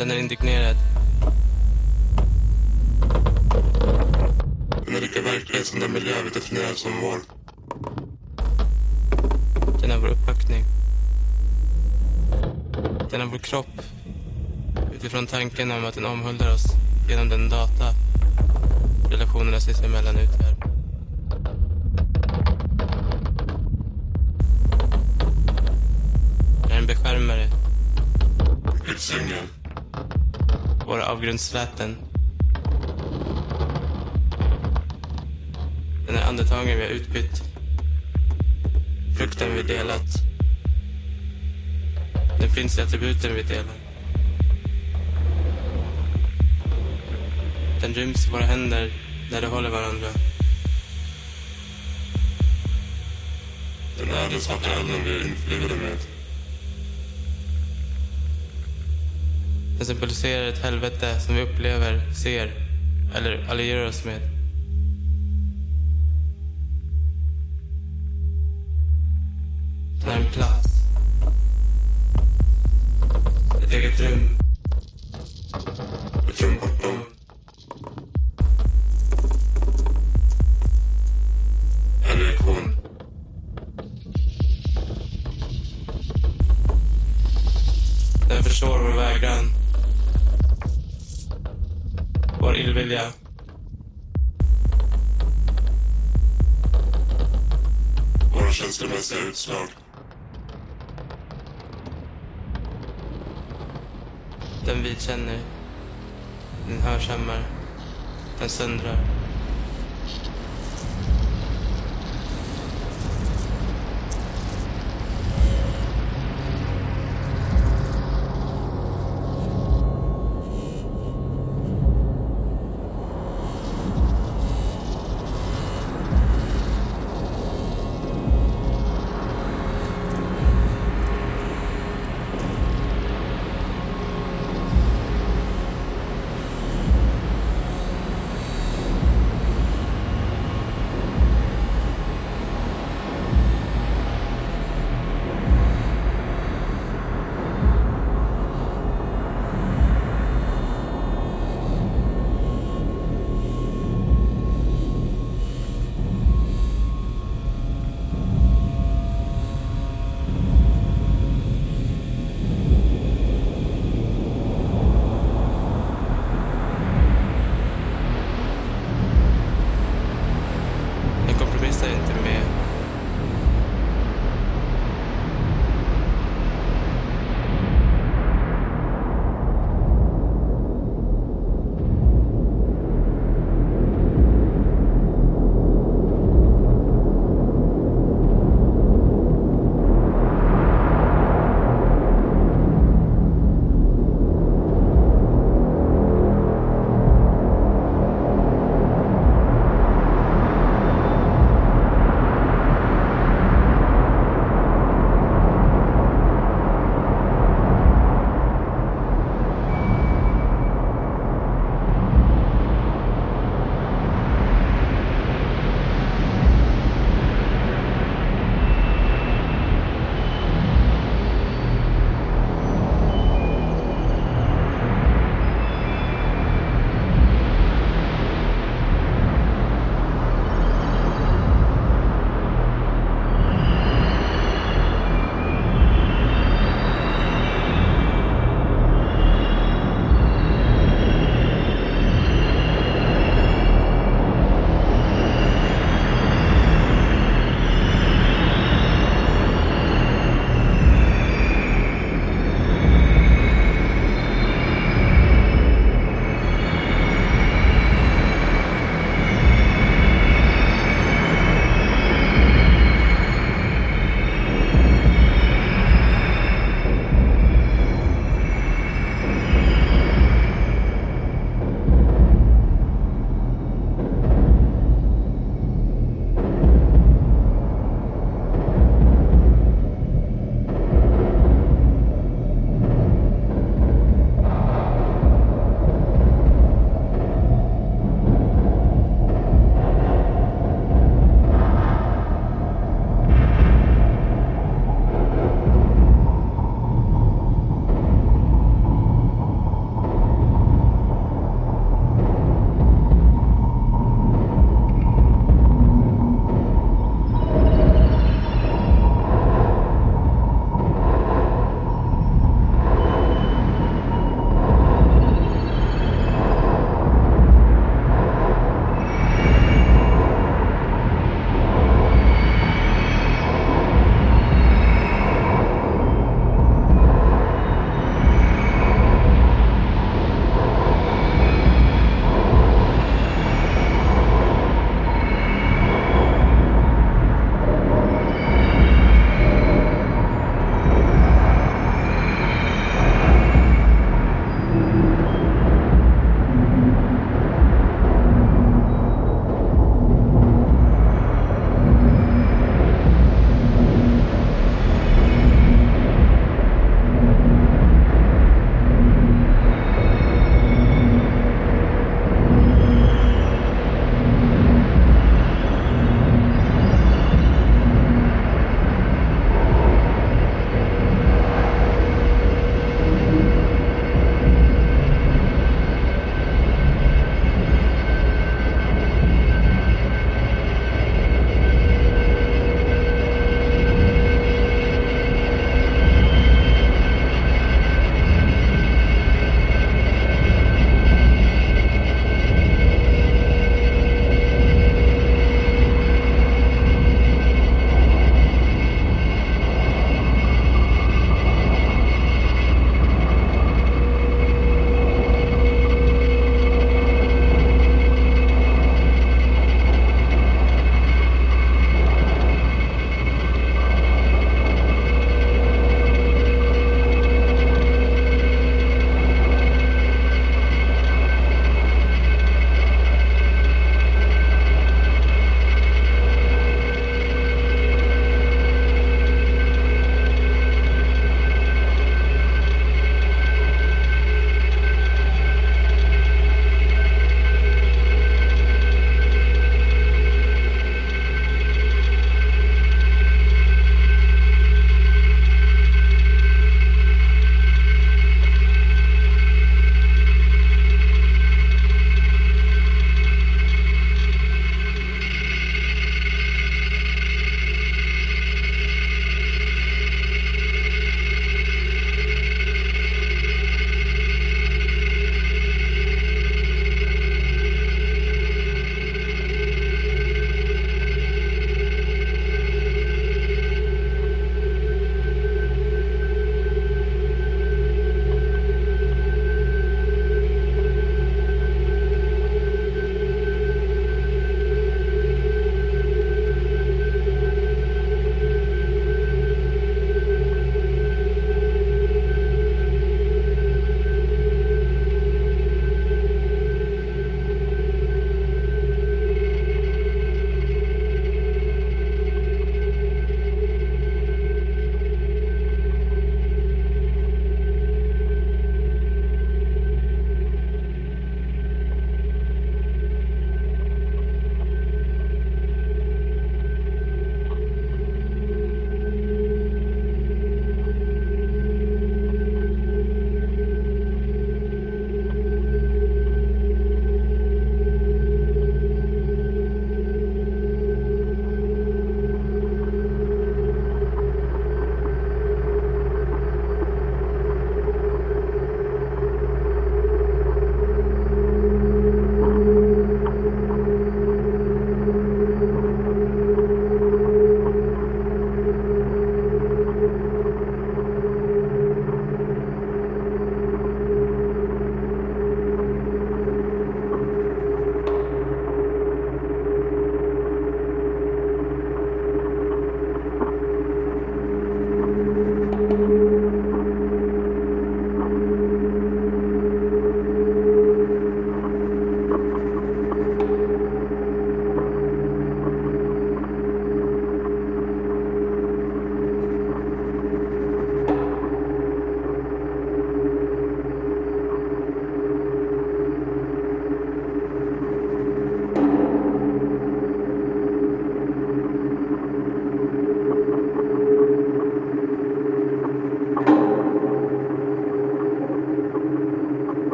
Den är indignerad. Den är lika verklig som den miljö vi definierar som vår. Den är vår uppbackning. Den är vår kropp. Utifrån tanken om att den omhuldar oss genom den data relationerna sinsemellan utgör. Avgrundsläten. Den här andetagen vi har utbytt. Frukten vi delat. Den finns i attributen vi delar. Den ryms i våra händer när de håller varandra. Den är den svarta elden vi är införlivade med. Den symboliserar ett helvete som vi upplever, ser eller allierar oss med. Vår illvilja. Våra känslomässiga utslag. Den vi känner. Den hörsammar. Den söndrar.